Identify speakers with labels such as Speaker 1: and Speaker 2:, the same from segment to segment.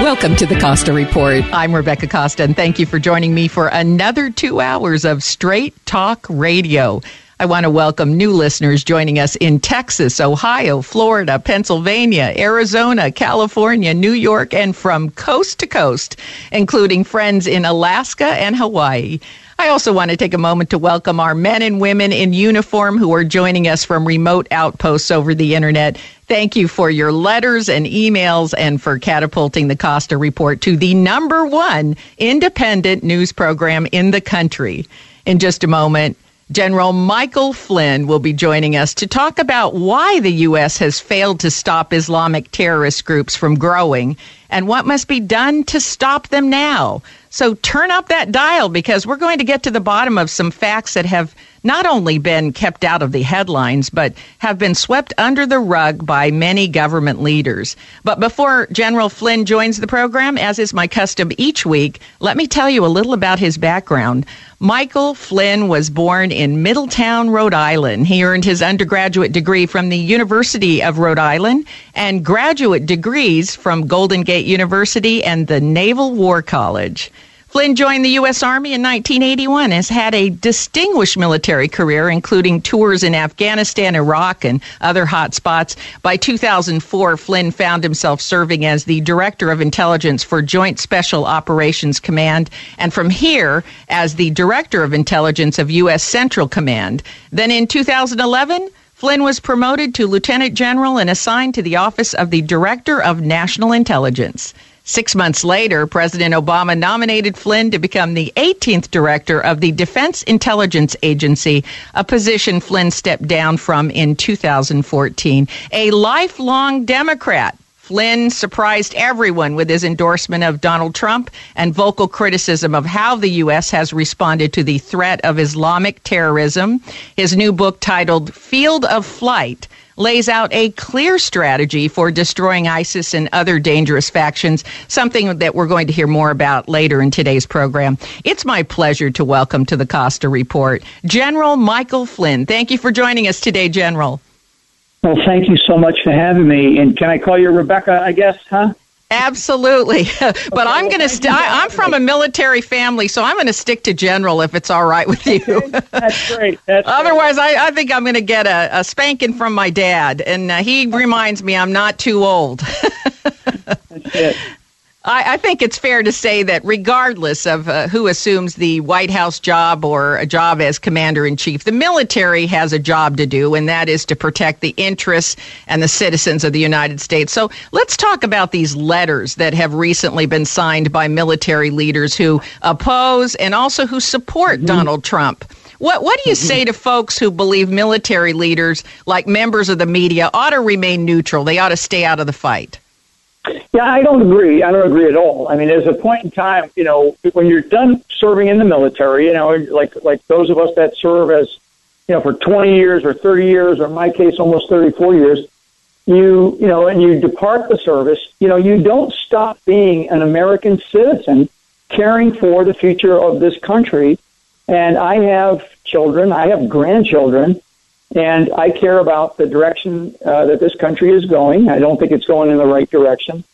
Speaker 1: Welcome to the Costa Report. I'm Rebecca Costa, and thank you for joining me for another two hours of straight talk radio. I want to welcome new listeners joining us in Texas, Ohio, Florida, Pennsylvania, Arizona, California, New York, and from coast to coast, including friends in Alaska and Hawaii. I also want to take a moment to welcome our men and women in uniform who are joining us from remote outposts over the internet. Thank you for your letters and emails and for catapulting the Costa Report to the number one independent news program in the country. In just a moment, General Michael Flynn will be joining us to talk about why the U.S. has failed to stop Islamic terrorist groups from growing and what must be done to stop them now. So turn up that dial because we're going to get to the bottom of some facts that have not only been kept out of the headlines, but have been swept under the rug by many government leaders. But before General Flynn joins the program, as is my custom each week, let me tell you a little about his background. Michael Flynn was born in Middletown, Rhode Island. He earned his undergraduate degree from the University of Rhode Island and graduate degrees from Golden Gate University and the Naval War College. Flynn joined the U.S. Army in 1981 and has had a distinguished military career, including tours in Afghanistan, Iraq, and other hot spots. By 2004, Flynn found himself serving as the Director of Intelligence for Joint Special Operations Command, and from here, as the Director of Intelligence of U.S. Central Command. Then in 2011, Flynn was promoted to Lieutenant General and assigned to the Office of the Director of National Intelligence. Six months later, President Obama nominated Flynn to become the 18th director of the Defense Intelligence Agency, a position Flynn stepped down from in 2014. A lifelong Democrat, Flynn surprised everyone with his endorsement of Donald Trump and vocal criticism of how the U.S. has responded to the threat of Islamic terrorism. His new book titled Field of Fight lays out a clear strategy for destroying ISIS and other dangerous factions, something that we're going to hear more about later in today's program. It's my pleasure to welcome to the Costa Report General Michael Flynn. Thank you for joining us today, General.
Speaker 2: Well, thank you so much for having me. And can I call you Rebecca, I guess, huh?
Speaker 1: Absolutely, but okay, I'm going to. St- I'm from a military family, so I'm going to stick to general if it's all right with you.
Speaker 2: That's great. That's
Speaker 1: Otherwise,
Speaker 2: great.
Speaker 1: I, I think I'm going to get a, a, spanking from my dad, and uh, he reminds me I'm not too old.
Speaker 2: that's it.
Speaker 1: I, I, think it's fair to say that regardless of uh, who assumes the White House job or a job as commander in chief, the military has a job to do, and that is to protect the interests and the citizens of the United States. So let's talk about these letters that have recently been signed by military leaders who oppose and also who support mm-hmm. Donald Trump. What what do you mm-hmm. say to folks who believe military leaders, like members of the media, ought to remain neutral? They ought to stay out of the fight.
Speaker 2: Yeah, I don't agree. I don't agree at all. I mean, there's a point in time, you know, when you're done serving in the military, you know, like like those of us that serve as, you know, for 20 years or 30 years, or in my case, almost 34 years, you you know, and you depart the service, you know, you don't stop being an American citizen, caring for the future of this country. And I have children, I have grandchildren and I care about the direction uh, that this country is going. I don't think it's going in the right direction.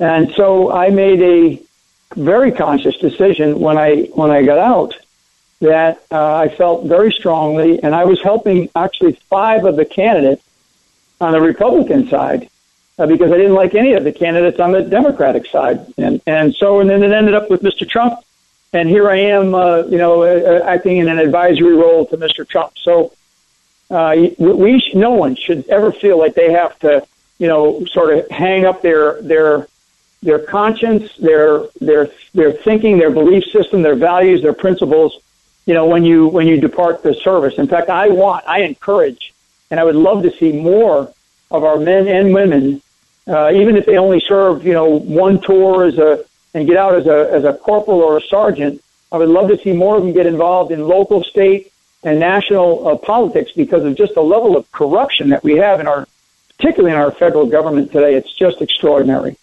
Speaker 2: And so I made a very conscious decision when I when I got out that uh, I felt very strongly, and I was helping actually five of the candidates on the Republican side uh, because I didn't like any of the candidates on the Democratic side, and and so and then it ended up with Mr. Trump and here I am, uh, you know, uh, acting in an advisory role to Mr. Trump. So uh, we, no one should ever feel like they have to, you know, sort of hang up their their their conscience, their their their thinking, their belief system, their values, their principles. You know, when you when you depart the service. In fact, I want, I encourage, and I would love to see more of our men and women, uh, even if they only serve, you know, one tour as a and get out as a as a corporal or a sergeant. I would love to see more of them get involved in local, state, and national uh, politics because of just the level of corruption that we have in our, particularly in our federal government today. It's just extraordinary.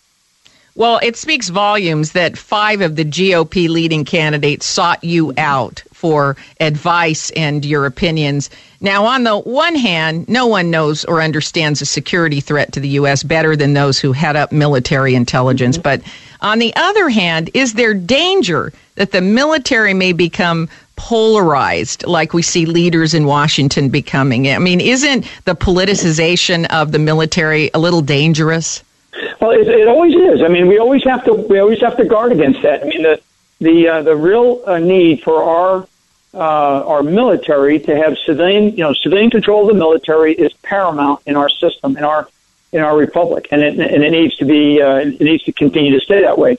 Speaker 1: Well, it speaks volumes that five of the GOP leading candidates sought you out for advice and your opinions. Now, on the one hand, no one knows or understands the security threat to the U.S. better than those who head up military intelligence. Mm-hmm. But on the other hand, is there danger that the military may become polarized like we see leaders in Washington becoming? I mean, isn't the politicization of the military a little dangerous?
Speaker 2: Well, it, it always is. I mean, we always have to we always have to guard against that. I mean, the the uh, the real uh, need for our uh, our military to have civilian you know civilian control of the military is paramount in our system in our in our republic, and it and it needs to be uh, it needs to continue to stay that way.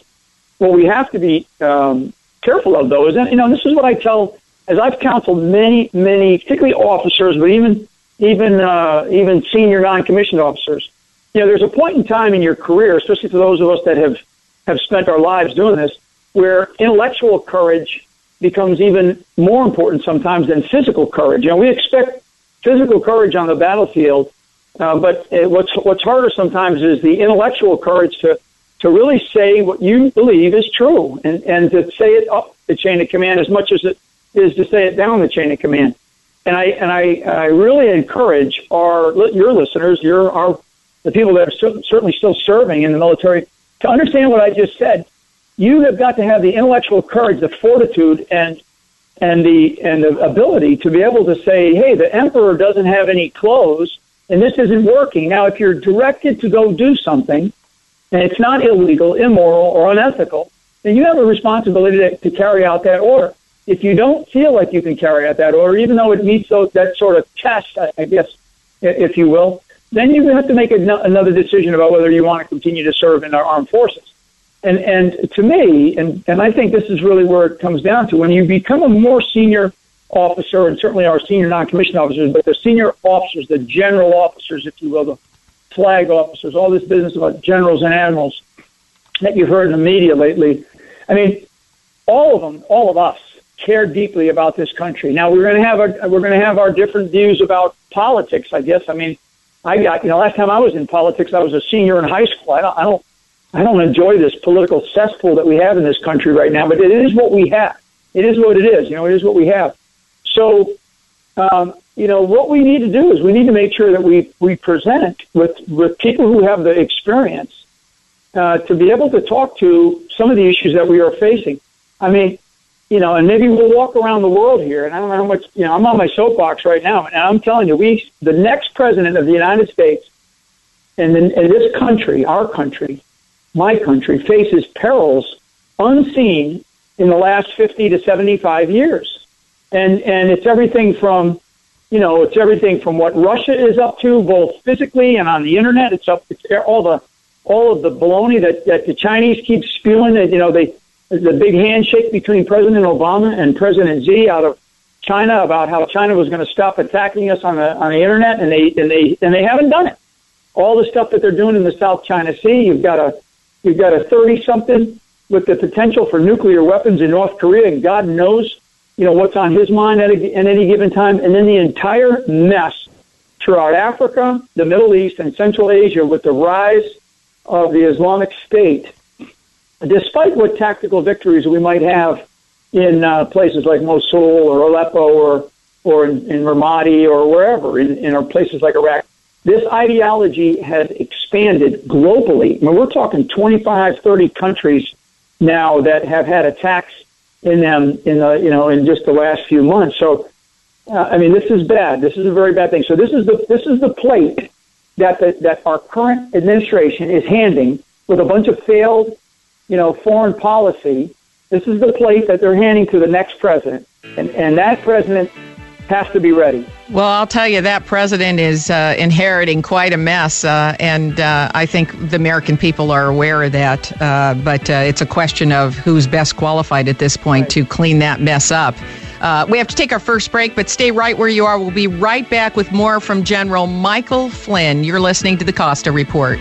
Speaker 2: What we have to be um, careful of, though, is that you know this is what I tell as I've counseled many many, particularly officers, but even even uh, even senior non-commissioned officers you know, there's a point in time in your career, especially for those of us that have, have spent our lives doing this, where intellectual courage becomes even more important sometimes than physical courage. You know, we expect physical courage on the battlefield, uh, but it, what's what's harder sometimes is the intellectual courage to to really say what you believe is true and and to say it up the chain of command as much as it is to say it down the chain of command. And I and I I really encourage our your listeners, your our the people that are certainly still serving in the military, to understand what I just said. You have got to have the intellectual courage, the fortitude, and and the and the ability to be able to say, "Hey, the emperor doesn't have any clothes, and this isn't working." Now, if you're directed to go do something, and it's not illegal, immoral, or unethical, then you have a responsibility to, to carry out that order. If you don't feel like you can carry out that order, even though it meets those, that sort of test, I, I guess, if you will, then you have to make another decision about whether you want to continue to serve in our armed forces. And and to me, and and I think this is really where it comes down to when you become a more senior officer, and certainly our senior non-commissioned officers, but the senior officers, the general officers, if you will, the flag officers, all this business about generals and admirals that you've heard in the media lately. I mean, all of them, all of us, care deeply about this country. Now we're going to have our we're going to have our different views about politics. I guess. I mean, I got, you know, last time I was in politics, I was a senior in high school. I don't, I don't, I don't enjoy this political cesspool that we have in this country right now, but it is what we have. It is what it is. You know, it is what we have. So, um, you know, what we need to do is we need to make sure that we, we present with, with people who have the experience uh, to be able to talk to some of the issues that we are facing. I mean, you know, and maybe we'll walk around the world here. And I don't know how much, you know, I'm on my soapbox right now, and I'm telling you, we, the next president of the United States, and in, in this country, our country, my country, faces perils unseen in the last 50 to 75 years. And, and it's everything from, you know, it's everything from what Russia is up to, both physically and on the internet. It's up, it's all the, all of the baloney that, that the Chinese keep spewing that, you know, they, the big handshake between President Obama and President Xi out of China about how China was going to stop attacking us on the on the internet, and they and they and they haven't done it. All the stuff that they're doing in the South China Sea, you've got a you've got a thirty something with the potential for nuclear weapons in North Korea, and God knows, you know, what's on his mind at, a, at any given time, and then the entire mess throughout Africa, the Middle East, and Central Asia with the rise of the Islamic State despite what tactical victories we might have in uh, places like Mosul or Aleppo or or in, in Ramadi or wherever in, in places like Iraq, this ideology has expanded globally. I mean, we're talking 25, 30 countries now that have had attacks in them in the you know in just the last few months. So, uh, I mean, this is bad. This is a very bad thing. So this is the this is the plate that the, that our current administration is handing with a bunch of failed you know, foreign policy This is the plate that they're handing to the next president, and and that president has to be ready.
Speaker 1: Well, I'll tell you that president is uh, inheriting quite a mess, uh, and uh, I think the American people are aware of that. Uh, but uh, it's a question of who's best qualified at this point right. to clean that mess up. Uh, we have to take our first break, but stay right where you are. We'll be right back with more from General Michael Flynn. You're listening to the Costa Report.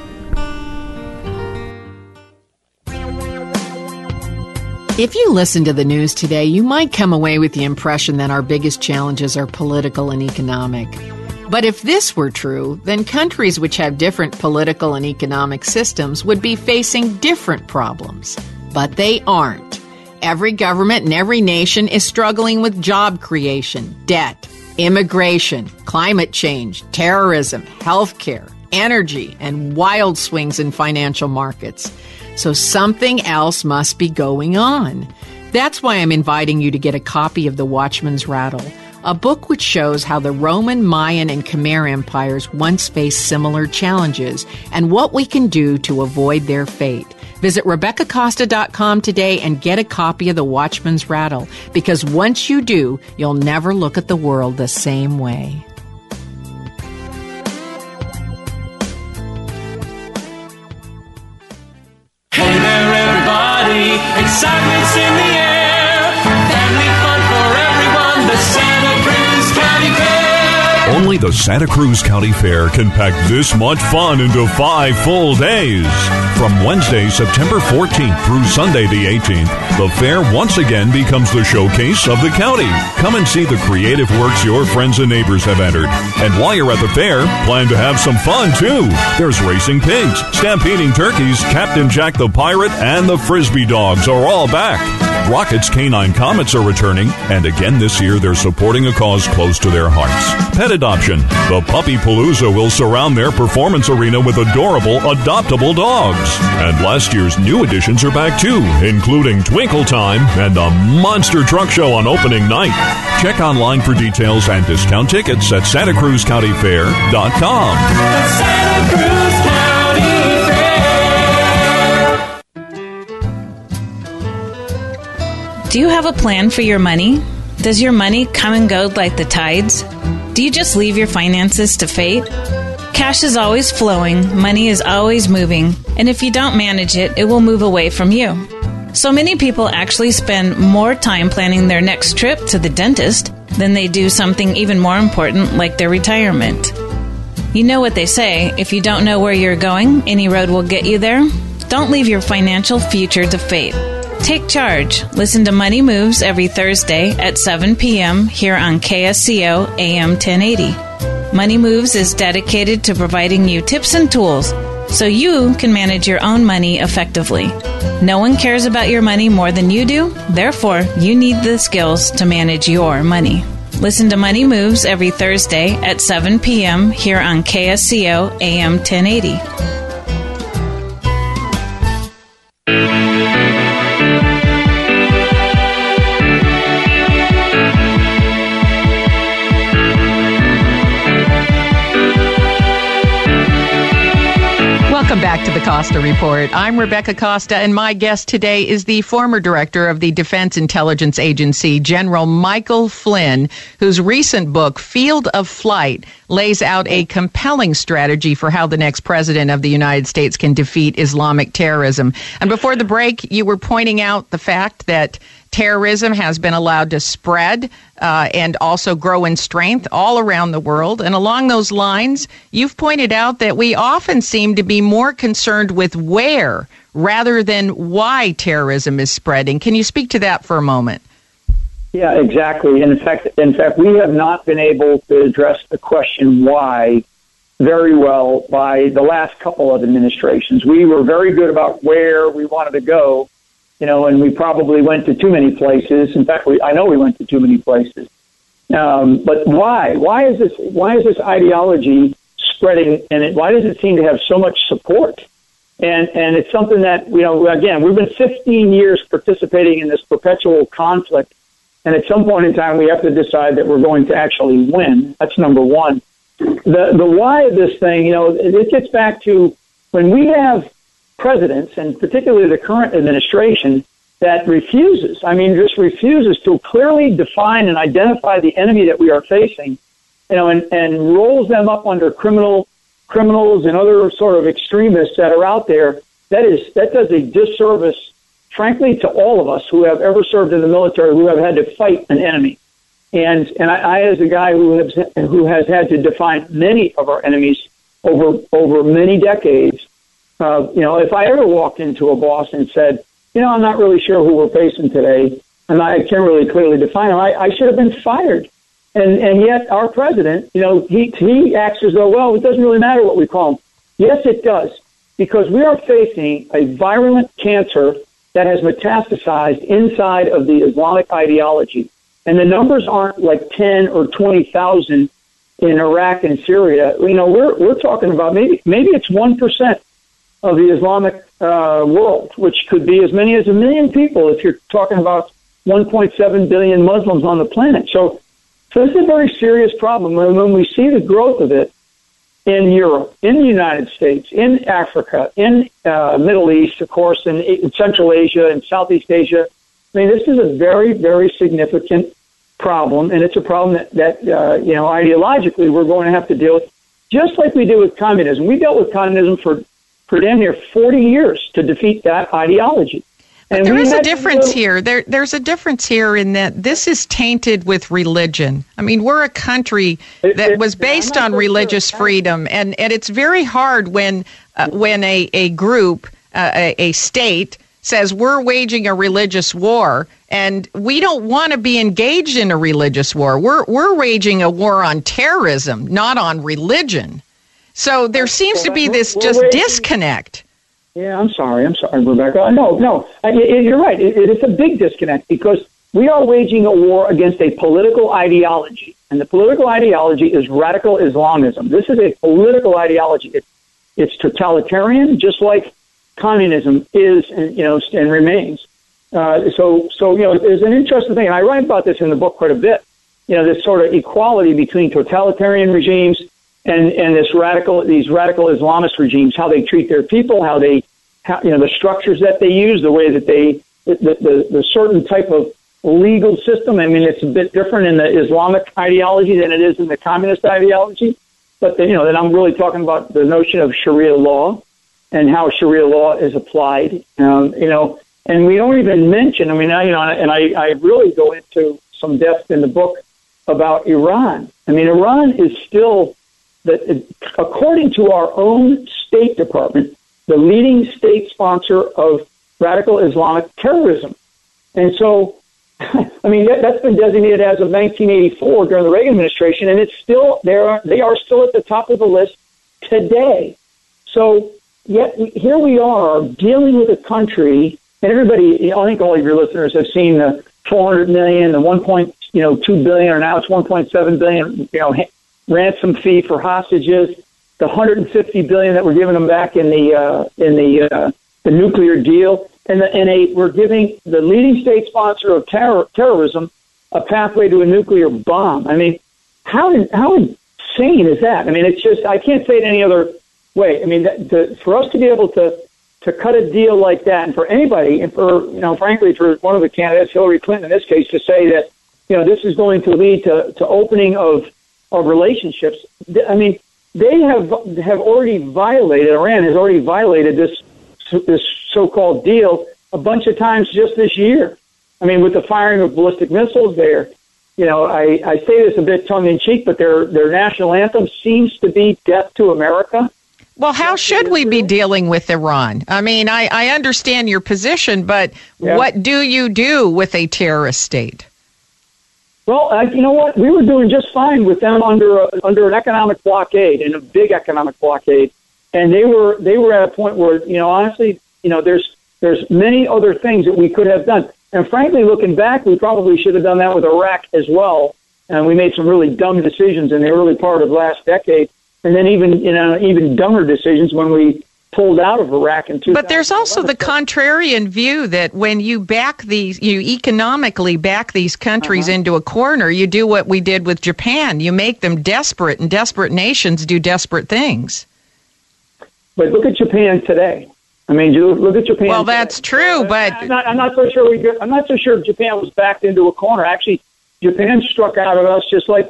Speaker 1: If you listen to the news today, you might come away with the impression that our biggest challenges are political and economic. But if this were true, then countries which have different political and economic systems would be facing different problems. But they aren't. Every government and every nation is struggling with job creation, debt, immigration, climate change, terrorism, healthcare, energy, and wild swings in financial markets. So something else must be going on. That's why I'm inviting you to get a copy of The Watchman's Rattle, a book which shows how the Roman, Mayan, and Khmer empires once faced similar challenges and what we can do to avoid their fate. Visit RebeccaCosta.com today and get a copy of The Watchman's Rattle because once you do, you'll never look at the world the same way.
Speaker 3: Excitement in the air. The Santa Cruz County Fair
Speaker 4: can pack this much fun into five full days. From Wednesday, September 14th through Sunday, the 18th, the fair once again becomes the showcase of the county. Come and see the creative works your friends and neighbors have entered. And while you're at the fair, plan to have some fun too. There's racing pigs, stampeding turkeys, Captain Jack the Pirate, and the Frisbee Dogs are all back. Rocket's Canine Comets are returning, and again this year they're supporting a cause close to their hearts. Pet adoption. The Puppy Palooza will surround their performance arena with adorable, adoptable dogs. And last year's new additions are back too, including Twinkle Time and a monster truck show on opening night. Check online for details and discount tickets at SantaCruzCountyFair.com.
Speaker 3: Santa Cruz
Speaker 5: Do you have a plan for your money? Does your money come and go like the tides? Do you just leave your finances to fate? Cash is always flowing, money is always moving, and if you don't manage it, it will move away from you. So many people actually spend more time planning their next trip to the dentist than they do something even more important like their retirement. You know what they say if you don't know where you're going, any road will get you there. Don't leave your financial future to fate. Take charge. Listen to Money Moves every Thursday at 7 p.m. here on KSCO AM 1080. Money Moves is dedicated to providing you tips and tools so you can manage your own money effectively. No one cares about your money more than you do, therefore, you need the skills to manage your money. Listen to Money Moves every Thursday at 7 p.m. here on KSCO AM 1080.
Speaker 1: To the Costa Report. I'm Rebecca Costa, and my guest today is the former director of the Defense Intelligence Agency, General Michael Flynn, whose recent book, Field of Fight, lays out a compelling strategy for how the next president of the United States can defeat Islamic terrorism. And before the break, you were pointing out the fact that terrorism has been allowed to spread uh, and also grow in strength all around the world. And along those lines, you've pointed out that we often seem to be more concerned with where rather than why terrorism is spreading. Can you speak to that for a moment?
Speaker 2: Yeah, exactly. In fact, in fact, we have not been able to address the question why very well by the last couple of administrations. We were very good about where we wanted to go, you know, and we probably went to too many places. In fact, we, I know we went to too many places. Um, but why? Why is this? Why is this ideology spreading? And it, why does it seem to have so much support? And and it's something that you know. Again, we've been 15 years participating in this perpetual conflict, and at some point in time, we have to decide that we're going to actually win. That's number one. The the why of this thing, you know, it gets back to when we have presidents, and particularly the current administration, that refuses, I mean, just refuses to clearly define and identify the enemy that we are facing, you know, and, and rolls them up under criminal criminals and other sort of extremists that are out there. That is that does a disservice, frankly, to all of us who have ever served in the military, who have had to fight an enemy. And and I, I as a guy who has who has had to define many of our enemies over over many decades, uh, you know, if I ever walked into a boss and said, you know, I'm not really sure who we're facing today, and I can't really clearly define them, I, I should have been fired. And and yet our president, you know, he he acts as though, well, it doesn't really matter what we call him. Yes, it does, because we are facing a virulent cancer that has metastasized inside of the Islamic ideology, and the numbers aren't like ten or twenty thousand in Iraq and Syria. You know, we're we're talking about maybe maybe it's one percent of the Islamic uh, world, which could be as many as a million people if you're talking about 1.7 billion Muslims on the planet. So, so this is a very serious problem. And when we see the growth of it in Europe, in the United States, in Africa, in uh, Middle East, of course, in, in Central Asia and Southeast Asia, I mean, this is a very, very significant problem, and it's a problem that, that uh, you know, ideologically we're going to have to deal with, just like we did with communism. We dealt with communism for for damn near 40 years to defeat that ideology.
Speaker 1: But there is a difference here. There, there's a difference here in that this is tainted with religion. I mean, we're a country that was based on religious freedom, and, and it's very hard when uh, when a, a group, uh, a, a state, says we're waging a religious war, and we don't want to be engaged in a religious war. We're we're waging a war on terrorism, not on religion. So there seems to be this just disconnect.
Speaker 2: Yeah, I'm sorry. I'm sorry, Rebecca. No, no, you're right. It, it's a big disconnect because we are waging a war against a political ideology, and the political ideology is radical Islamism. This is a political ideology. It, it's totalitarian, just like communism is, and you know, and remains. Uh, so, so you know, there's an interesting thing, and I write about this in the book quite a bit. You know, this sort of equality between totalitarian regimes and and this radical these radical Islamist regimes, how they treat their people, how they how, you know the structures that they use, the way that they the, the the certain type of legal system. I mean, it's a bit different in the Islamic ideology than it is in the communist ideology. But the, you know, then I'm really talking about the notion of Sharia law and how Sharia law is applied. Um, you know, and we don't even mention. I mean, I, you know, and I, I really go into some depth in the book about Iran. I mean, Iran is still that according to our own State Department, the leading state sponsor of radical Islamic terrorism. And so, I mean, that, has been designated as of 1984 during the Reagan administration, and it's still there. They are still at the top of the list today. So, yet here we are dealing with a country, and everybody. I think all of your listeners have seen the 400 million, the 1. Point, you know, 2 billion, or now it's 1.7 billion. You know, ransom fee for hostages, the 150 billion that we're giving them back in the uh, in the uh, the nuclear deal, and the, and a, we're giving the leading state sponsor of terror, terrorism a pathway to a nuclear bomb. I mean, how how insane is that? I mean, it's just I can't say it any other way. I mean, that, to, for us to be able to to cut a deal like that, and for anybody, and for you know, frankly, for one of the candidates, Hillary Clinton in this case, to say that you know this is going to lead to, to opening of of relationships. I mean, they have have already violated. Iran has already violated this this so-called deal a bunch of times just this year. I mean, with the firing of ballistic missiles there. You know, I, I say this a bit tongue in cheek, but their their national anthem seems to be "Death to America."
Speaker 1: Well, how should we be dealing with Iran? I mean, I, I understand your position, but
Speaker 2: Yeah.
Speaker 1: what do you do with a terrorist state?
Speaker 2: Well, uh, you know what? We were doing just fine with them under a, under an economic blockade and a big economic blockade, and they were they were at a point where you know honestly, you know, there's there's many other things that we could have done, and frankly, looking back, we probably should have done that with Iraq as well, and we made some really dumb decisions in the early part of last decade, and then even you know even dumber decisions when we pulled out of Iraq in 2000.
Speaker 1: But there's also the contrarian view that when you back these, you economically back these countries
Speaker 2: Uh-huh.
Speaker 1: into a corner, you do what we did with Japan. You make them desperate, and desperate nations do desperate things.
Speaker 2: But look at Japan today. I mean, you look at Japan.
Speaker 1: Well,
Speaker 2: today.
Speaker 1: that's true, but
Speaker 2: I'm not, I'm not so sure. We, I'm not so sure Japan was backed into a corner. Actually, Japan struck out at us just like,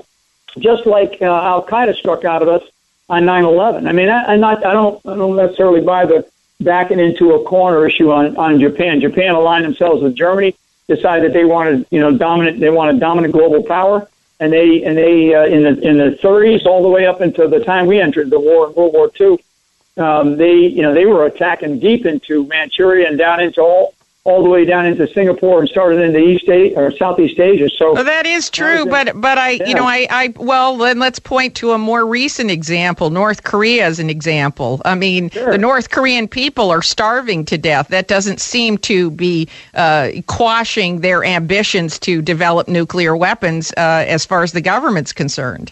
Speaker 2: just like uh, Al Qaeda struck out at us on 9/11. I mean, I, I'm not. I don't. I don't necessarily buy the backing into a corner issue on on Japan. Japan aligned themselves with Germany, decided that they wanted, you know, dominant. They wanted dominant global power, and they and they uh, in the in the 30s all the way up until the time we entered the war in World War II um, they you know they were attacking deep into Manchuria and down into all all the way down into Singapore and started into East Asia or Southeast Asia. So
Speaker 1: Well, that is true, but but I you know I I well then let's point to a more recent example, North Korea as an example. I mean, the North Korean people are starving to death. That doesn't seem to be uh, quashing their ambitions to develop nuclear weapons uh, as far as the government's concerned.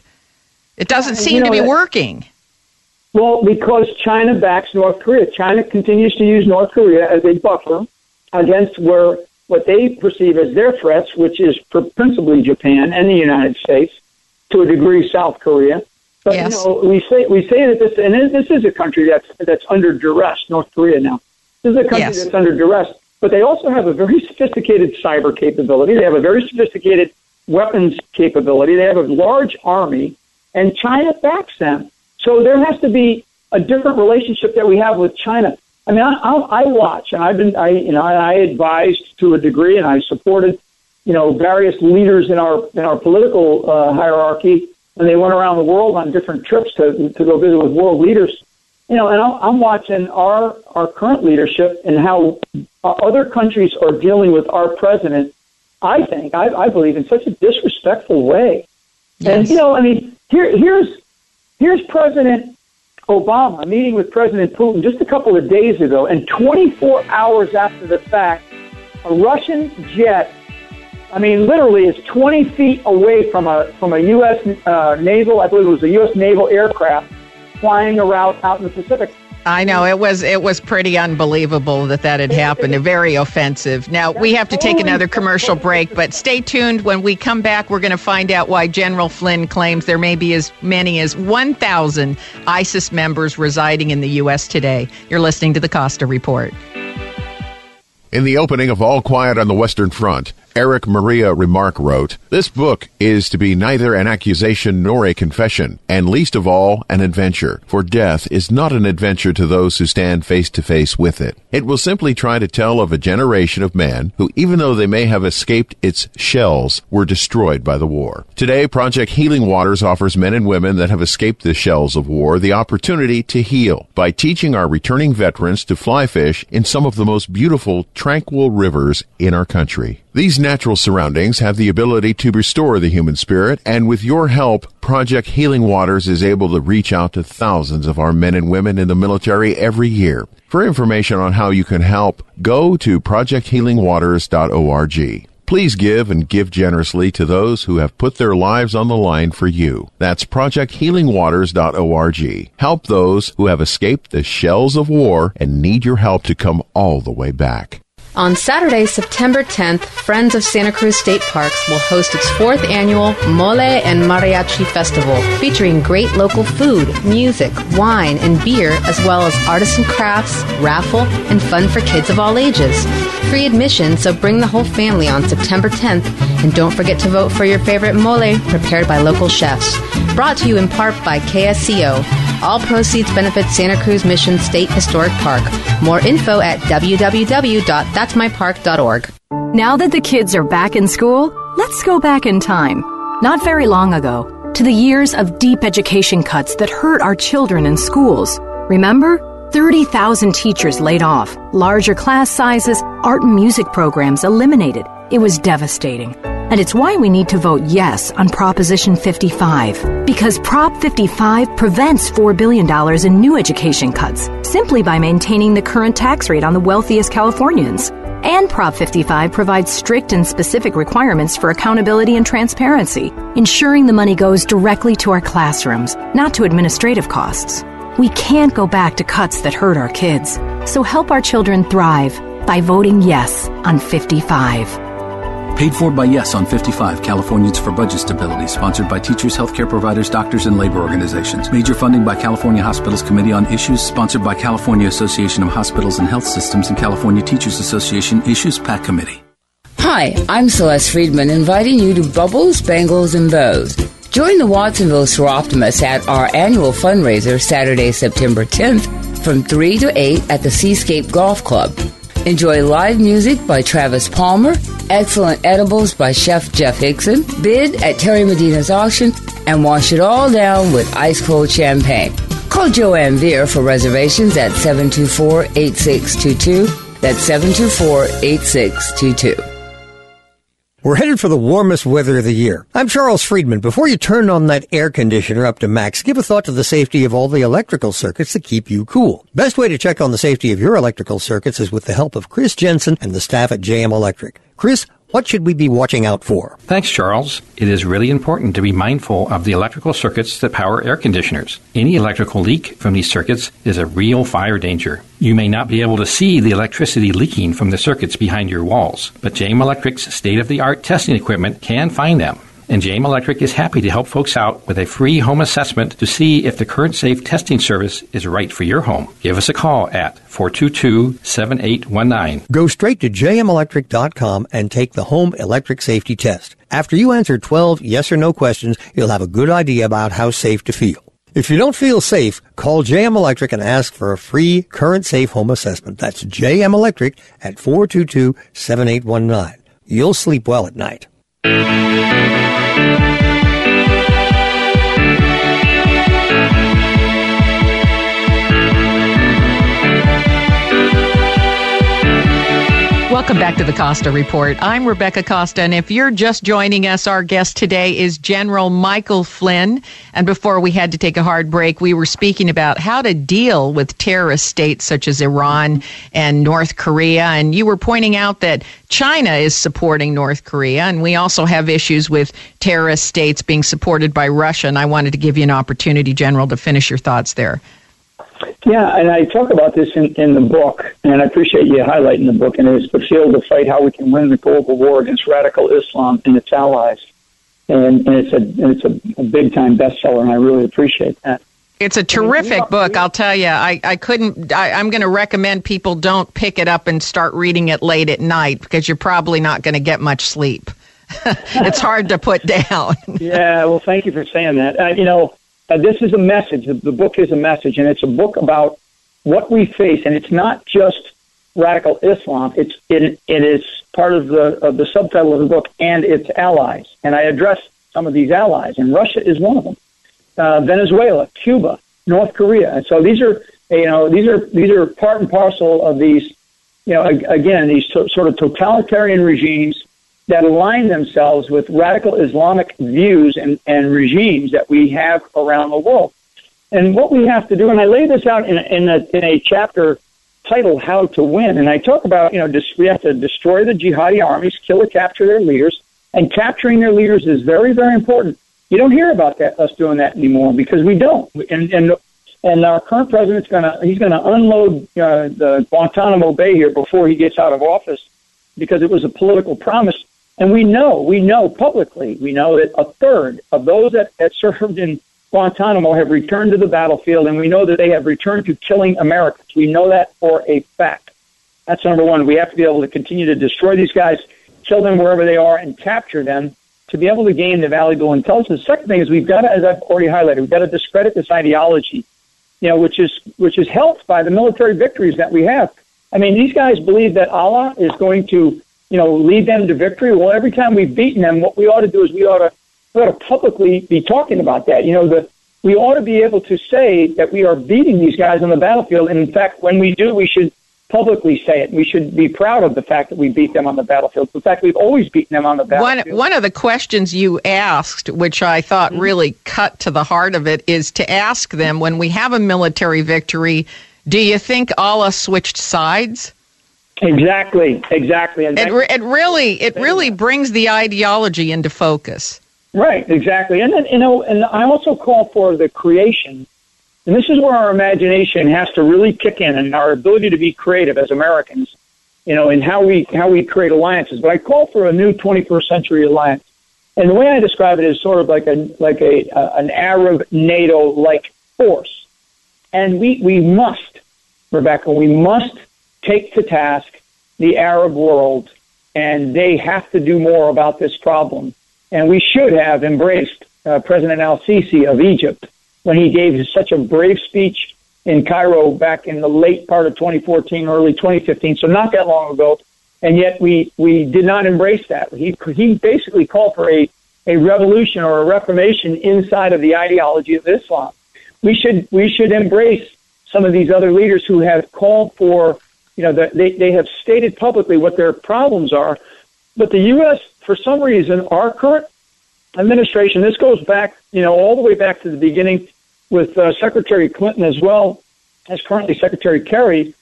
Speaker 1: It doesn't
Speaker 2: Yeah,
Speaker 1: seem
Speaker 2: you
Speaker 1: to be
Speaker 2: that-
Speaker 1: working.
Speaker 2: Well, because China backs North Korea. China continues to use North Korea as a buffer against where what they perceive as their threats, which is principally Japan and the United States, to a degree South Korea. But
Speaker 1: Yes.
Speaker 2: you know, we say we say that this and this is a country that's that's under duress. North Korea now. This is a country
Speaker 1: Yes.
Speaker 2: that's under duress. But they also have a very sophisticated cyber capability. They have a very sophisticated weapons capability. They have a large army, and China backs them. So there has to be a different relationship that we have with China. I mean, I, I, I watch, and I've been, I, you know, I advised to a degree, and I supported, you know, various leaders in our in our political uh, hierarchy, and they went around the world on different trips to to go visit with world leaders. You know, and I'm I'm watching our our current leadership and how other countries are dealing with our president. I think, I, I believe, in such a disrespectful way. And you know, I mean, here here's here's President Obama meeting with President Putin just a couple of days ago, and 24 hours after the fact, a Russian jet. I mean, literally, is 20 feet away from a from a U.S. Uh, naval. I believe it was a U.S. naval aircraft flying around out in the Pacific.
Speaker 1: I know it was it was pretty unbelievable that that had happened. Very offensive. Now we have to take oh, another commercial break, but stay tuned. When we come back, we're going to find out why General Flynn claims there may be as many as 1,000 ISIS members residing in the U.S. today. You're listening to the Costa Report.
Speaker 6: In the opening of All Quiet on the Western Front, Erich Maria Remarque wrote, This book is to be neither an accusation nor a confession, and least of all, an adventure, for death is not an adventure to those who stand face to face with it. It will simply try to tell of a generation of men who, even though they may have escaped its shells, were destroyed by the war. Today, Project Healing Waters offers men and women that have escaped the shells of war the opportunity to heal by teaching our returning veterans to fly fish in some of the most beautiful, tranquil rivers in our country. These natural surroundings have the ability to restore the human spirit, and with your help, Project Healing Waters is able to reach out to thousands of our men and women in the military every year. For information on how you can help, go to projecthealingwaters.org. Please give and give generously to those who have put their lives on the line for you. That's projecthealingwaters.org. Help those who have escaped the shells of war and need your help to come all the way back.
Speaker 7: On Saturday, September 10th, Friends of Santa Cruz State Parks will host its fourth annual Mole and Mariachi Festival, featuring great local food, music, wine, and beer, as well as artisan crafts, raffle, and fun for kids of all ages. Free admission, so bring the whole family on September 10th, and don't forget to vote for your favorite mole prepared by local chefs. Brought to you in part by KSCO. All proceeds benefit Santa Cruz Mission State Historic Park. More info at www.that'smypark.org.
Speaker 8: Now that the kids are back in school, let's go back in time. Not very long ago, to the years of deep education cuts that hurt our children in schools. Remember? 30,000 teachers laid off, larger class sizes, art and music programs eliminated. It was devastating. And it's why we need to vote yes on Proposition 55. Because Prop 55 prevents $4 billion in new education cuts simply by maintaining the current tax rate on the wealthiest Californians. And Prop 55 provides strict and specific requirements for accountability and transparency, ensuring the money goes directly to our classrooms, not to administrative costs. We can't go back to cuts that hurt our kids. So help our children thrive by voting yes on 55.
Speaker 9: Paid for by Yes on 55, Californians for Budget Stability, sponsored by teachers, healthcare providers, doctors, and labor organizations. Major funding by California Hospitals Committee on Issues, sponsored by California Association of Hospitals and Health Systems and California Teachers Association Issues PAC Committee.
Speaker 10: Hi, I'm Celeste Friedman, inviting you to Bubbles, Bangles, and Bows. Join the Watsonville Soroptimists at our annual fundraiser Saturday, September 10th from 3 to 8 at the Seascape Golf Club. Enjoy live music by Travis Palmer, excellent edibles by Chef Jeff Hickson, bid at Terry Medina's auction, and wash it all down with ice cold champagne. Call Joanne Veer for reservations at 724 8622. That's 724 8622.
Speaker 11: We're headed for the warmest weather of the year. I'm Charles Friedman. Before you turn on that air conditioner up to max, give a thought to the safety of all the electrical circuits that keep you cool. Best way to check on the safety of your electrical circuits is with the help of Chris Jensen and the staff at JM Electric. Chris, what should we be watching out for?
Speaker 12: Thanks, Charles. It is really important to be mindful of the electrical circuits that power air conditioners. Any electrical leak from these circuits is a real fire danger. You may not be able to see the electricity leaking from the circuits behind your walls, but JM Electric's state of the art testing equipment can find them. And JM Electric is happy to help folks out with a free home assessment to see if the current safe testing service is right for your home. Give us a call at 422 7819.
Speaker 11: Go straight to jmelectric.com and take the home electric safety test. After you answer 12 yes or no questions, you'll have a good idea about how safe to feel. If you don't feel safe, call JM Electric and ask for a free current safe home assessment. That's JM Electric at 422-7819. You'll sleep well at night.
Speaker 1: Welcome back to the Costa Report. I'm Rebecca Costa, and if you're just joining us, our guest today is General Michael Flynn. And before we had to take a hard break, we were speaking about how to deal with terrorist states such as Iran and North Korea. And you were pointing out that China is supporting North Korea, and we also have issues with terrorist states being supported by Russia. And I wanted to give you an opportunity, General, to finish your thoughts there.
Speaker 2: Yeah, and I talk about this in, in the book, and I appreciate you highlighting the book, and it's the field of fight how we can win the global war against radical Islam and its allies. And, and it's a and it's a, a big time bestseller, and I really appreciate that.
Speaker 1: It's a terrific book, I'll tell you. I, I couldn't, I, I'm going to recommend people don't pick it up and start reading it late at night because you're probably not going to get much sleep. it's hard to put down.
Speaker 2: yeah, well, thank you for saying that. Uh, you know, uh, this is a message. The, the book is a message, and it's a book about what we face, and it's not just radical Islam. It's it, it is part of the of the subtitle of the book and its allies. And I address some of these allies, and Russia is one of them. Uh, Venezuela, Cuba, North Korea, and so these are you know these are these are part and parcel of these you know again these to, sort of totalitarian regimes that align themselves with radical Islamic views and, and regimes that we have around the world. And what we have to do, and I lay this out in, a- in, a, in a chapter titled "How to Win," and I talk about you know we have to destroy the jihadi armies, kill or capture their leaders, and capturing their leaders is very very important. You don't hear about that us doing that anymore because we don't. And, and and our current president's going to he's going to unload uh, the Guantanamo Bay here before he gets out of office because it was a political promise. And we know, we know publicly, we know that a third of those that, that served in Guantanamo have returned to the battlefield, and we know that they have returned to killing Americans. We know that for a fact. That's number one. We have to be able to continue to destroy these guys, kill them wherever they are, and capture them to be able to gain the valuable intelligence. The second thing is we've got to, as I've already highlighted, we've got to discredit this ideology, you know, which is which is helped by the military victories that we have. I mean, these guys believe that Allah is going to, you know, lead them to victory. Well, every time we've beaten them, what we ought to do is we ought to we ought to publicly be talking about that. You know, the we ought to be able to say that we are beating these guys on the battlefield. And in fact, when we do, we should publicly say it. We should be proud of the fact that we beat them on the battlefield. In fact, we've always beaten them on the battlefield.
Speaker 1: One, one of the questions you asked, which I thought
Speaker 2: Mm-hmm.
Speaker 1: really cut to the heart of it, is to ask them when we have a military victory, do you think Allah switched sides?
Speaker 2: Exactly, exactly. And
Speaker 1: It, re- it really, it really brings the ideology into focus.
Speaker 2: Right, exactly. And then, you know, and I also call for the creation, and this is where our imagination has to really kick in and our ability to be creative as Americans, you know, in how we how we create alliances. But I call for a new 21st century alliance. And the way I describe it is sort of like a like a uh, an Arab NATO like force. And we we must, Rebecca, we must take to task the Arab world, and they have to do more about this problem. And we should have embraced uh, President Al Sisi of Egypt when he gave such a brave speech in Cairo back in the late part of 2014, early 2015, so not that long ago. And yet we, we did not embrace that. He, he basically called for a, a revolution or a reformation inside of the ideology of Islam. We should, we should embrace some of these other leaders who have called for, you know, the, they, they have stated publicly what their problems are. But the U.S., for some reason, our current administration, this goes back, you know, all the way back to the beginning with uh, Secretary Clinton as well as currently Secretary Kerry.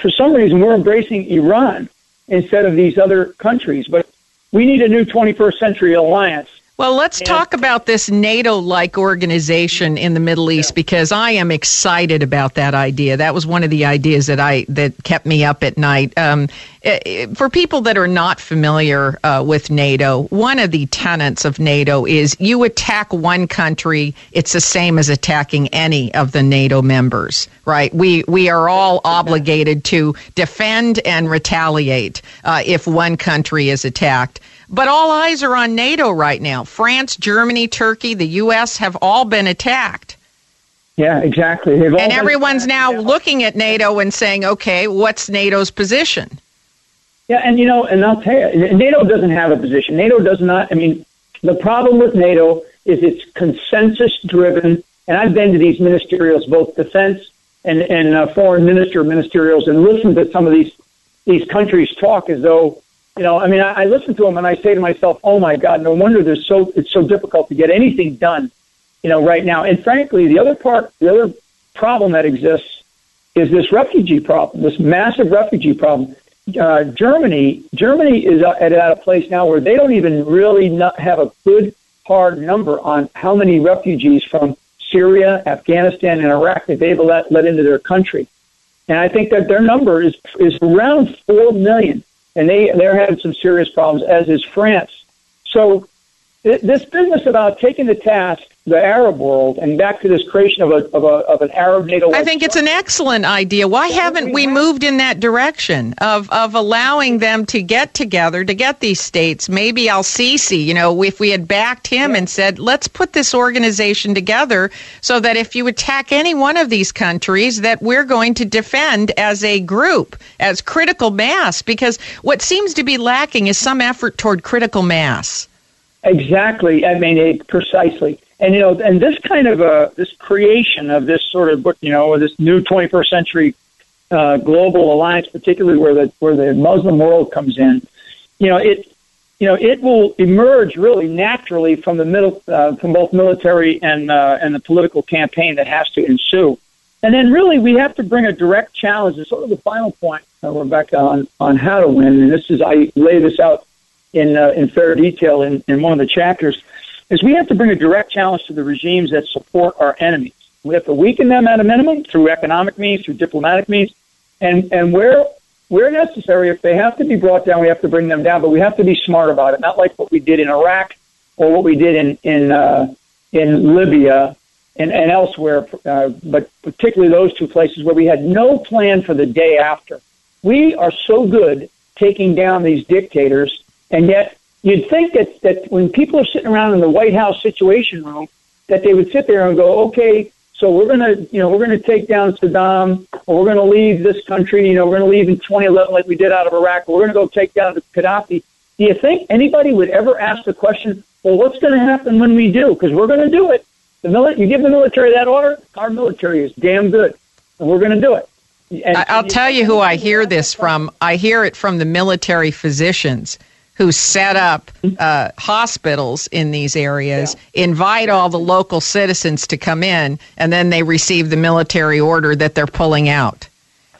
Speaker 2: For some reason, we're embracing Iran instead of these other countries. But we need a new 21st century alliance.
Speaker 1: Well, let's talk about this NATO like organization in the Middle East because I am excited about that idea. That was one of the ideas that I that kept me up at night. Um, eh, eh, for people that are not familiar uh, with NATO, one of the tenets of NATO is you attack one country, it's the same as attacking any of the NATO members, right? We we are all obligated to defend and retaliate uh, if one country is attacked. But all eyes are on NATO right now. France, Germany, Turkey, the U.S. have all been attacked.
Speaker 2: Yeah, exactly.
Speaker 1: And everyone's now looking at NATO and saying, okay, what's NATO's position?
Speaker 2: Yeah, and you know, and I'll tell you, NATO doesn't have a position. NATO does not. I mean, the problem with NATO is it's consensus driven. And I've been to these ministerials, both defense and and uh, foreign minister ministerials, and listened to some of these these countries talk as though, you know, I mean, I, I listen to them and I say to myself, oh my God, no wonder there's so it's so difficult to get anything done, you know, right now. And frankly, the other part, the other problem that exists is this refugee problem, this massive refugee problem. Uh, Germany, Germany is at, at a place now where they don't even really not have a good hard number on how many refugees from Syria, Afghanistan, and Iraq that they've let, let into their country. And I think that their number is is around four million, and they they're having some serious problems, as is France. So this business about taking the task the Arab world and back to this creation of a of a of an Arab NATO.
Speaker 1: I think it's an excellent idea. Why haven't we moved in that direction of, of allowing them to get together to get these states? Maybe Al Sisi, you know, if we had backed him and said, let's put this organization together so that if you attack any one of these countries, that we're going to defend as a group, as critical mass, because what seems to be lacking is some effort toward critical mass.
Speaker 2: Exactly. I mean, it, precisely. And you know, and this kind of uh, this creation of this sort of you know this new 21st century uh, global alliance, particularly where the where the Muslim world comes in, you know, it you know it will emerge really naturally from the middle uh, from both military and uh, and the political campaign that has to ensue. And then really we have to bring a direct challenge. It's sort of the final point, uh, Rebecca, on on how to win. And this is I lay this out in uh, in fair detail in, in one of the chapters is we have to bring a direct challenge to the regimes that support our enemies. We have to weaken them at a minimum through economic means, through diplomatic means, and and where where necessary, if they have to be brought down, we have to bring them down. But we have to be smart about it, not like what we did in Iraq or what we did in in uh, in Libya and, and elsewhere, uh, but particularly those two places where we had no plan for the day after. We are so good taking down these dictators, and yet you'd think that, that when people are sitting around in the White House Situation Room, that they would sit there and go, okay, so we're going to, you know, we're going to take down Saddam, or we're going to leave this country, you know, we're going to leave in 2011 like we did out of Iraq, or we're going to go take down Gaddafi. Do you think anybody would ever ask the question, well, what's going to happen when we do? Because we're going to do it. The mili- you give the military that order, our military is damn good, and we're going to do it. And
Speaker 1: I'll tell you who I hear this from. I hear it from the military physicians who set up uh, hospitals in these areas, invite all the local citizens to come in, and then they receive the military order that they're pulling out.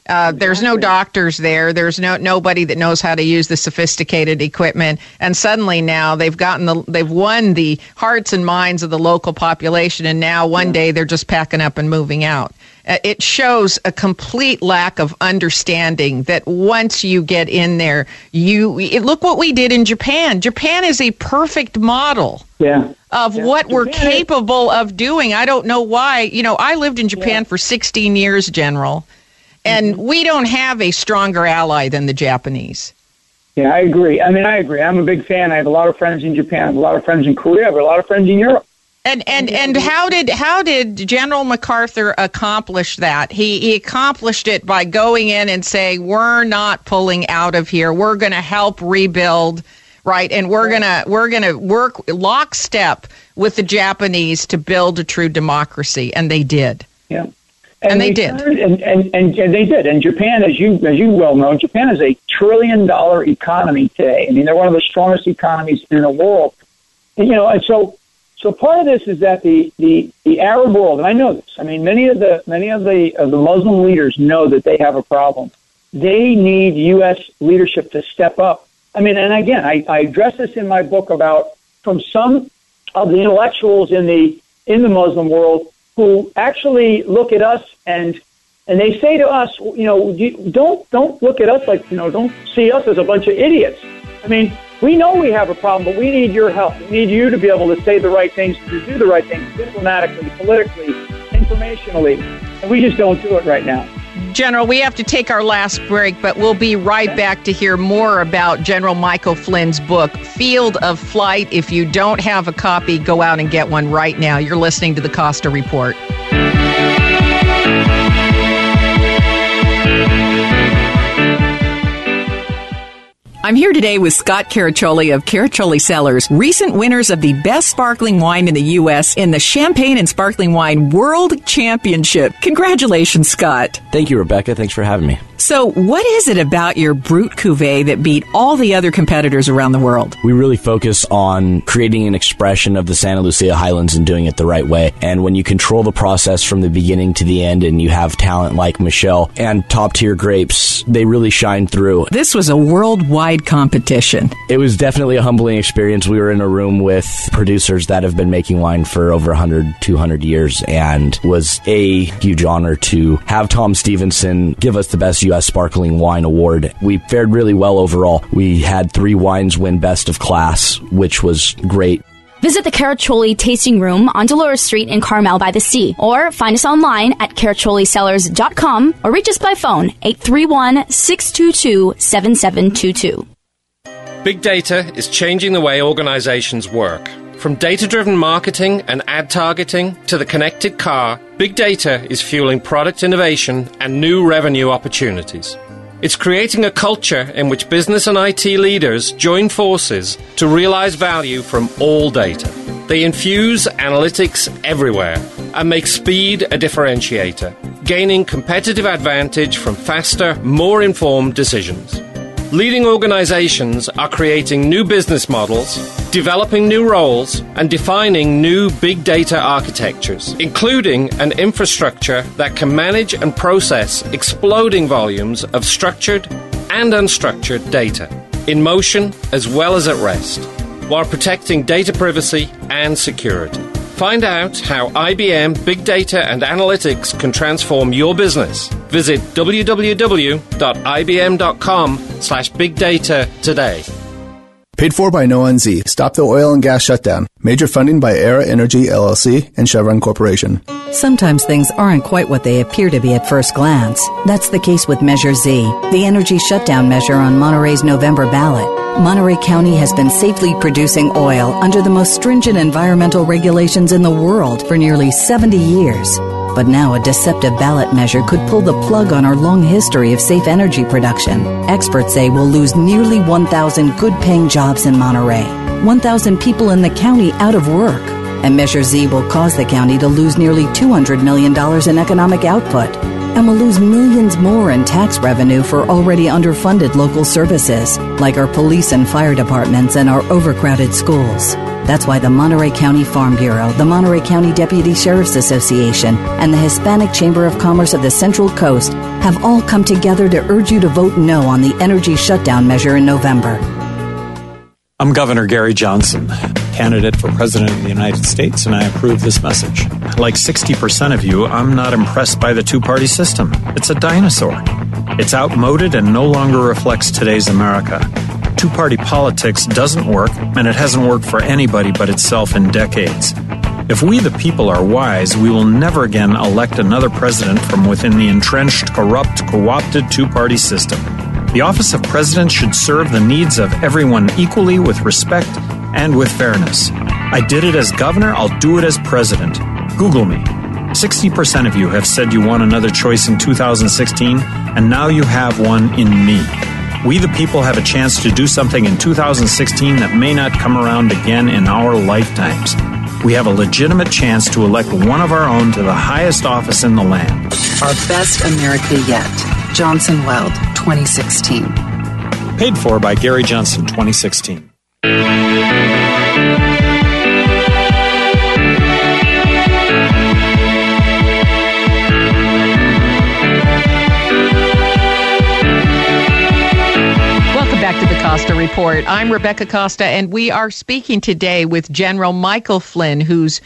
Speaker 1: Uh, there's no doctors there. There's no nobody that knows how to use the sophisticated equipment. And suddenly now they've gotten the they've won the hearts and minds of the local population. And now one day they're just packing up and moving out. Uh, it shows a complete lack of understanding that once you get in there, you it, look what we did in Japan. Japan is a perfect model
Speaker 2: Yeah.
Speaker 1: of
Speaker 2: Yeah.
Speaker 1: what we're
Speaker 2: Japan is-
Speaker 1: capable of doing. I don't know why. You know, I lived in Japan for 16 years, General, and
Speaker 2: Mm-hmm.
Speaker 1: we don't have a stronger ally than the Japanese.
Speaker 2: Yeah, I agree. I mean, I agree. I'm a big fan. I have a lot of friends in Japan. I have a lot of friends in Korea. I have a lot of friends in Europe.
Speaker 1: And and and how did how did General MacArthur accomplish that? He he accomplished it by going in and saying, "We're not pulling out of here. We're going to help rebuild." Right, and we're gonna we're gonna work lockstep with the Japanese to build a true democracy, and they did.
Speaker 2: Yeah.
Speaker 1: And they
Speaker 2: we
Speaker 1: did.
Speaker 2: and, and, and, and they did. And Japan, as you as you well know, Japan is a trillion dollar economy today. I mean, they're one of the strongest economies in the world. And, you know, and so so part of this is that the, the, the Arab world, and I know this. I mean, many of the many of the of the Muslim leaders know that they have a problem. They need U.S. leadership to step up. I mean, and again, I, I address this in my book about from some of the intellectuals in the in the Muslim world who actually look at us and and they say to us, you know, don't don't look at us like you know, don't see us as a bunch of idiots. I mean, we know we have a problem, but we need your help. We need you to be able to say the right things, to do the right things, diplomatically, politically, informationally, and we just don't do it right now.
Speaker 1: General, we have to take our last break, but we'll be right back to hear more about General Michael Flynn's book, Field of Fight. If you don't have a copy, go out and get one right now. You're listening to the Costa Report. I'm here today with Scott Caraccioli of Caraccioli Cellars, recent winners of the best sparkling wine in the U.S. in the Champagne and Sparkling Wine World Championship. Congratulations, Scott.
Speaker 13: Thank you, Rebecca. Thanks for having me.
Speaker 1: So, what is it about your Brut Cuvée that beat all the other competitors around the world?
Speaker 13: We really focus on creating an expression of the Santa Lucia Highlands and doing it the right way. And when you control the process from the beginning to the end and you have talent like Michelle and top tier grapes, they really shine through.
Speaker 1: This was a worldwide competition.
Speaker 13: It was definitely a humbling experience. We were in a room with producers that have been making wine for over 100, 200 years and was a huge honor to have Tom Stevenson give us the best U.S. Sparkling Wine Award. We fared really well overall. We had three wines win best of class, which was great.
Speaker 14: Visit the Caraccioli Tasting Room on Dolores Street in Carmel by the Sea, or find us online at caracciolicellars.com or reach us by phone 831 622 7722.
Speaker 15: Big data is changing the way organizations work. From data driven marketing and ad targeting to the connected car, big data is fueling product innovation and new revenue opportunities. It's creating a culture in which business and IT leaders join forces to realize value from all data. They infuse analytics everywhere and make speed a differentiator, gaining competitive advantage from faster, more informed decisions. Leading organizations are creating new business models, developing new roles, and defining new big data architectures, including an infrastructure that can manage and process exploding volumes of structured and unstructured data, in motion as well as at rest, while protecting data privacy and security. Find out how IBM Big Data and Analytics can transform your business. Visit www.ibm.com slash big data today.
Speaker 16: Paid for by No on Z. Stop the oil and gas shutdown. Major funding by Aera Energy LLC and Chevron Corporation.
Speaker 17: Sometimes things aren't quite what they appear to be at first glance. That's the case with Measure Z, the energy shutdown measure on Monterey's November ballot. Monterey County has been safely producing oil under the most stringent environmental regulations in the world for nearly 70 years. But now a deceptive ballot measure could pull the plug on our long history of safe energy production. Experts say we'll lose nearly 1,000 good paying jobs in Monterey, 1,000 people in the county out of work. And Measure Z will cause the county to lose nearly $200 million in economic output. And will lose millions more in tax revenue for already underfunded local services, like our police and fire departments and our overcrowded schools. That's why the Monterey County Farm Bureau, the Monterey County Deputy Sheriff's Association, and the Hispanic Chamber of Commerce of the Central Coast have all come together to urge you to vote no on the energy shutdown measure in November.
Speaker 18: I'm Governor Gary Johnson, candidate for President of the United States, and I approve this message. Like 60% of you, I'm not impressed by the two party system. It's a dinosaur. It's outmoded and no longer reflects today's America. Two party politics doesn't work, and it hasn't worked for anybody but itself in decades. If we, the people, are wise, we will never again elect another president from within the entrenched, corrupt, co opted two party system. The office of president should serve the needs of everyone equally with respect and with fairness. I did it as governor, I'll do it as president. Google me. 60% of you have said you want another choice in 2016, and now you have one in me. We, the people, have a chance to do something in 2016 that may not come around again in our lifetimes. We have a legitimate chance to elect one of our own to the highest office in the land.
Speaker 19: Our best America yet. Johnson Weld, 2016.
Speaker 18: Paid for by Gary Johnson, 2016.
Speaker 1: Welcome back to the Costa Report. I'm Rebecca Costa, and we are speaking today with General Michael Flynn, whose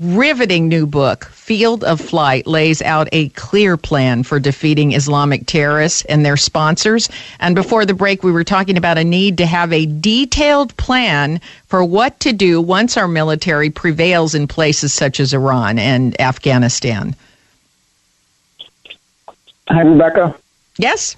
Speaker 1: riveting new book, Field of Fight, lays out a clear plan for defeating Islamic terrorists and their sponsors. And before the break, we were talking about a need to have a detailed plan for what to do once our military prevails in places such as Iran and Afghanistan.
Speaker 2: Hi, Rebecca.
Speaker 1: Yes.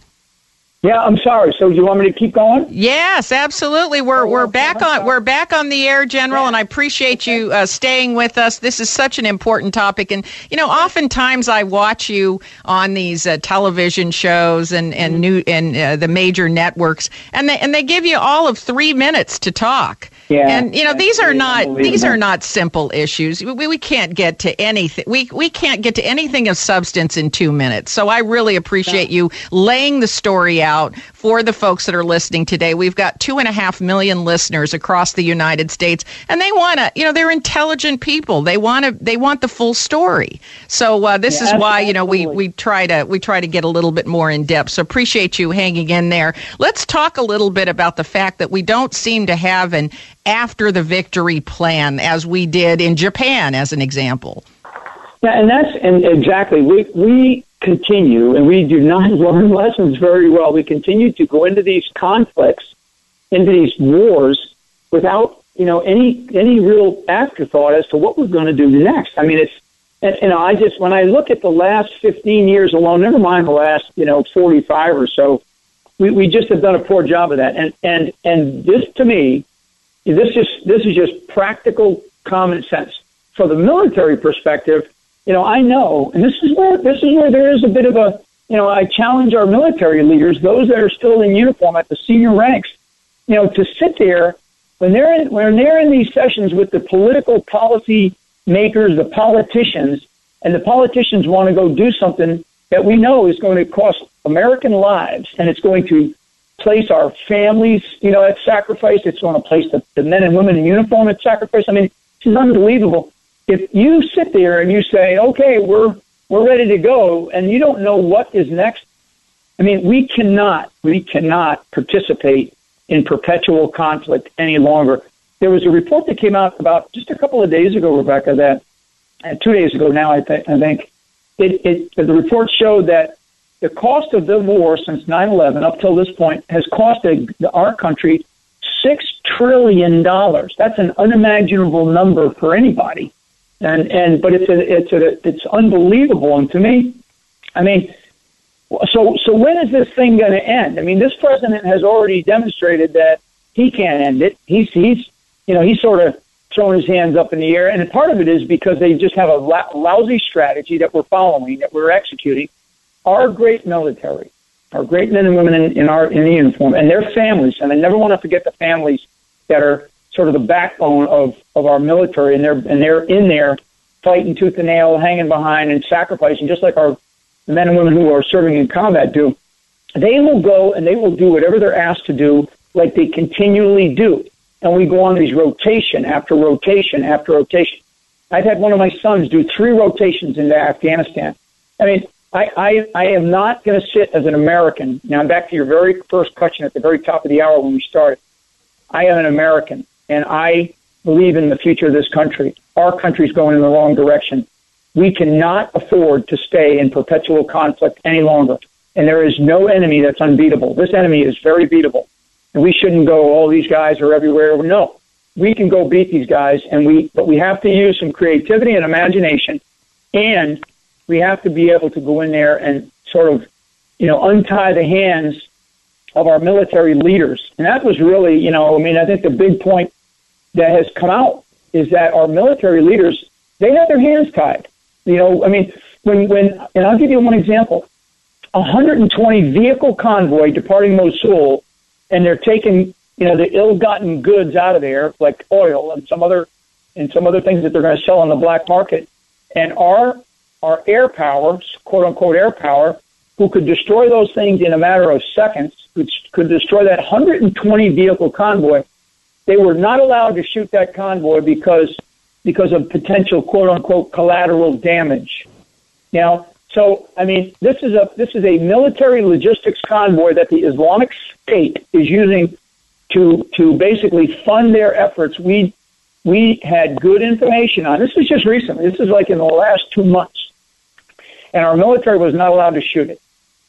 Speaker 2: Yeah, I'm sorry. So, do you want me to keep going?
Speaker 1: Yes, absolutely. We're we're back on we're back on the air, General, and I appreciate you uh, staying with us. This is such an important topic, and you know, oftentimes I watch you on these uh, television shows and and new and uh, the major networks, and they and they give you all of three minutes to talk.
Speaker 2: Yeah.
Speaker 1: And you know these are not these are not simple issues. We, we can't get to anything. We we can't get to anything of substance in two minutes. So I really appreciate you laying the story out for the folks that are listening today. We've got two and a half million listeners across the United States, and they want to. You know they're intelligent people. They want to. They want the full story. So uh, this
Speaker 2: Yeah,
Speaker 1: is why you know we we try to we try to get a little bit more in depth. So appreciate you hanging in there. Let's talk a little bit about the fact that we don't seem to have an after the victory plan as we did in Japan, as an example.
Speaker 2: Yeah, and that's and exactly we we continue and we do not learn lessons very well. We continue to go into these conflicts, into these wars, without you know any any real afterthought as to what we're going to do next. I mean, it's and, you know I just when I look at the last fifteen years alone, never mind the last you know forty five or so, we we just have done a poor job of that. And and and this to me, this is this is just practical common sense. From the military perspective, you know, I know, and this is where this is where there is a bit of a, you know, I challenge our military leaders, those that are still in uniform at the senior ranks, you know, to sit there when they're in, when they're in these sessions with the political policy makers, the politicians, and the politicians want to go do something that we know is going to cost American lives, and it's going to place our families, you know, at sacrifice. It's going to place the, the men and women in uniform at sacrifice. I mean, this is unbelievable. If you sit there and you say, "Okay, we're we're ready to go," and you don't know what is next, I mean, we cannot we cannot participate in perpetual conflict any longer. there was a report that came out about just a couple of days ago, Rebecca, that uh, two days ago now, I, th- I think, it, it, the report showed that the cost of the war since 9/11 up till this point has cost a, our country six trillion dollars. That's an unimaginable number for anybody, and and but it's a, it's a, it's unbelievable. And to me, I mean, so so when is this thing going to end? I mean, this president has already demonstrated that he can't end it. He's he's you know he's sort of throwing his hands up in the air, and part of it is because they just have a lousy strategy that we're following, that we're executing. Our great military, our great men and women in, in our in the uniform, and their families, and I never want to forget the families that are sort of the backbone of of our military, and they're and they're in there fighting tooth and nail, hanging behind, and sacrificing, just like our men and women who are serving in combat do. They will go and they will do whatever they're asked to do, like they continually do and we go on these rotation after rotation after rotation. I've had one of my sons do three rotations into Afghanistan. I mean, I, I, I am not going to sit as an American. Now, I'm back to your very first question at the very top of the hour when we started. I am an American, and I believe in the future of this country. Our country's going in the wrong direction. We cannot afford to stay in perpetual conflict any longer. And there is no enemy that's unbeatable. This enemy is very beatable and we shouldn't go, all oh, these guys are everywhere. No, we can go beat these guys, and we, but we have to use some creativity and imagination, and we have to be able to go in there and sort of, you know, untie the hands of our military leaders. And that was really, you know, I mean, I think the big point that has come out is that our military leaders, they have their hands tied. You know, I mean, when, when, and I'll give you one example. A 120 vehicle convoy departing Mosul and they're taking you know the ill-gotten goods out of there, like oil and some other and some other things that they're going to sell on the black market. And our our air power, quote unquote air power, who could destroy those things in a matter of seconds, which could destroy that 120 vehicle convoy. They were not allowed to shoot that convoy because because of potential quote unquote collateral damage. Now, so, I mean, this is a this is a military logistics convoy that the Islamic State is using to to basically fund their efforts. We we had good information on this. Was just recently. This is like in the last two months, and our military was not allowed to shoot it.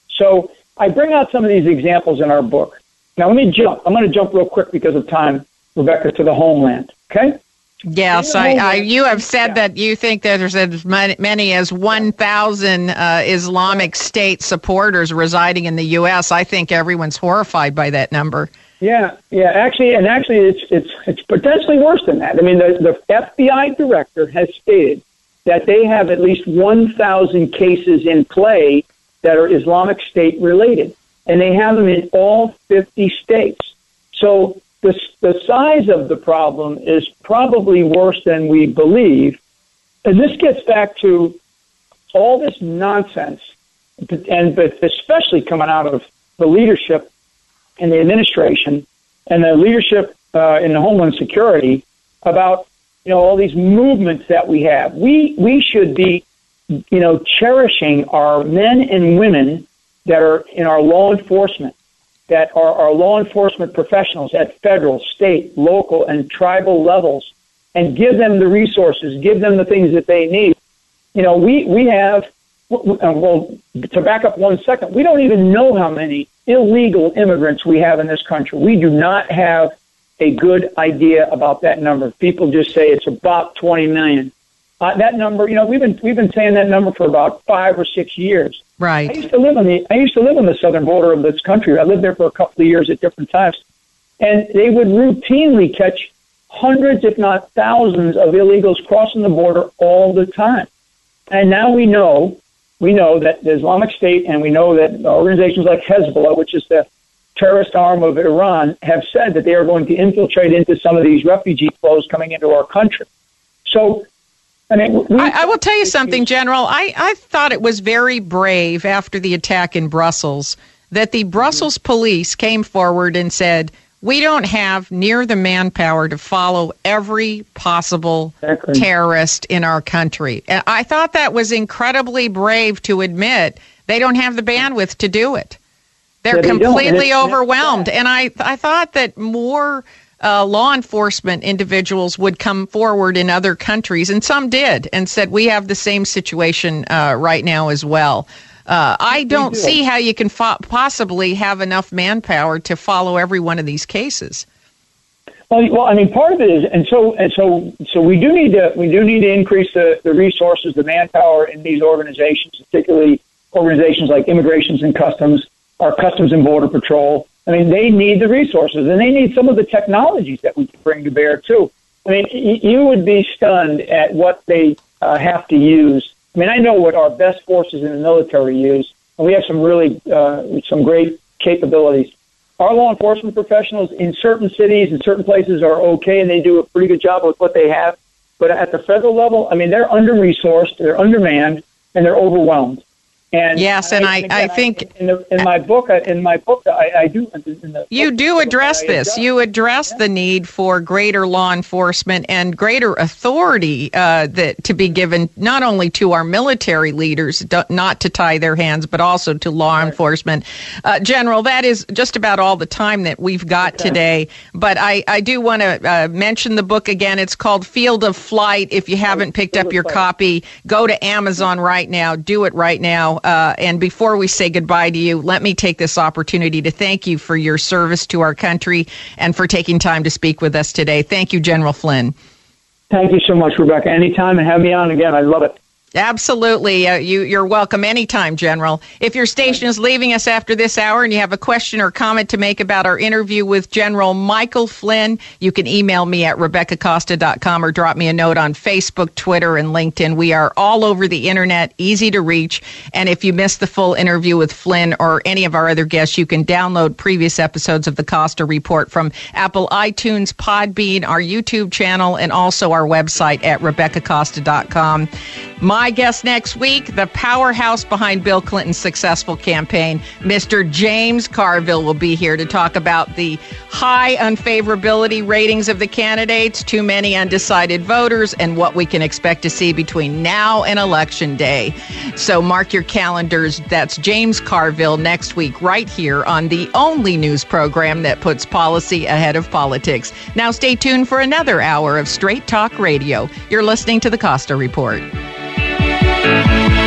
Speaker 2: So I bring out some of these examples in our book. Now let me jump. I'm going to jump real quick because of time, Rebecca, to the homeland. Okay.
Speaker 1: Yes, I, I, you have said yeah. that you think that there's as many as 1,000 uh, Islamic State supporters residing in the U.S. I think everyone's horrified by that number.
Speaker 2: Yeah, yeah, actually, and actually, it's it's it's potentially worse than that. I mean, the, the FBI director has stated that they have at least 1,000 cases in play that are Islamic State related, and they have them in all 50 states. So the, the size of the problem is probably worse than we believe. And this gets back to all this nonsense, and but especially coming out of the leadership and the administration and the leadership uh, in the Homeland Security about you know all these movements that we have. We we should be you know cherishing our men and women that are in our law enforcement that are, our law enforcement professionals at federal, state, local, and tribal levels and give them the resources, give them the things that they need. You know, we, we have, well, to back up one second, we don't even know how many illegal immigrants we have in this country. We do not have a good idea about that number. People just say it's about 20 million. Uh, that number, you know, we've been we've been saying that number for about five or six years.
Speaker 1: Right.
Speaker 2: I used to live on the I used to live on the southern border of this country. I lived there for a couple of years at different times, and they would routinely catch hundreds, if not thousands, of illegals crossing the border all the time. And now we know we know that the Islamic State and we know that organizations like Hezbollah, which is the terrorist arm of Iran, have said that they are going to infiltrate into some of these refugee flows coming into our country. So
Speaker 1: I, mean, we, I, I, will tell you something, General. I, I thought it was very brave after the attack in Brussels that the Brussels mm-hmm. police came forward and said, we don't have near the manpower to follow every possible exactly. terrorist in our country. And I thought that was incredibly brave to admit they don't have the bandwidth to do it. They're they completely overwhelmed. And I, I thought that more uh, law enforcement individuals would come forward in other countries, and some did, and said we have the same situation uh, right now as well. Uh, I don't
Speaker 2: do.
Speaker 1: see how you can fo- possibly have enough manpower to follow every one of these cases.
Speaker 2: Well, well, I mean, part of it is, and so and so, so we do need to we do need to increase the, the resources, the manpower in these organizations, particularly organizations like Immigrations and Customs, our Customs and Border Patrol. I mean, they need the resources, and they need some of the technologies that we can bring to bear too. I mean, you would be stunned at what they uh, have to use. I mean, I know what our best forces in the military use, and we have some really uh, some great capabilities our law enforcement professionals in certain cities and certain places are okay and they do a pretty good job with what they have. But at the federal level, I mean, they're under resourced, they're undermanned, and they're overwhelmed. And
Speaker 1: yes, and I, I think
Speaker 2: in, the, in my book, in my book, I, I do.
Speaker 1: You do address
Speaker 2: I
Speaker 1: this.
Speaker 2: address-
Speaker 1: You address the need for greater law enforcement and greater authority uh, that to be given not only to our military leaders, do- not to tie their hands, but also to law enforcement. Uh, General, that is just about all the time that we've got today. But I, I do want to uh, mention the book again. It's called Field of Fight. If you haven't picked up your copy, go to Amazon right now. Do it right now. Uh, and before we say goodbye to you, let me take this opportunity to thank you for your service to our country and for taking time to speak with us today. Thank you, General Flynn.
Speaker 2: Thank you so much, Rebecca. Anytime and have me on again. I love it.
Speaker 1: Absolutely. Uh, you, you're welcome anytime, General. If your station is leaving us after this hour and you have a question or comment to make about our interview with General Michael Flynn, you can email me at RebeccaCosta.com or drop me a note on Facebook, Twitter, and LinkedIn. We are all over the internet, easy to reach. And if you missed the full interview with Flynn or any of our other guests, you can download previous episodes of the Costa Report from Apple iTunes, Podbean, our YouTube channel, and also our website at RebeccaCosta.com. My guest next week, the powerhouse behind Bill Clinton's successful campaign, Mr. James Carville, will be here to talk about the high unfavorability ratings of the candidates, too many undecided voters, and what we can expect to see between now and Election Day. So mark your calendars. That's James Carville next week, right here on the only news program that puts policy ahead of politics. Now stay tuned for another hour of Straight Talk Radio. You're listening to the Costa Report. Thank you.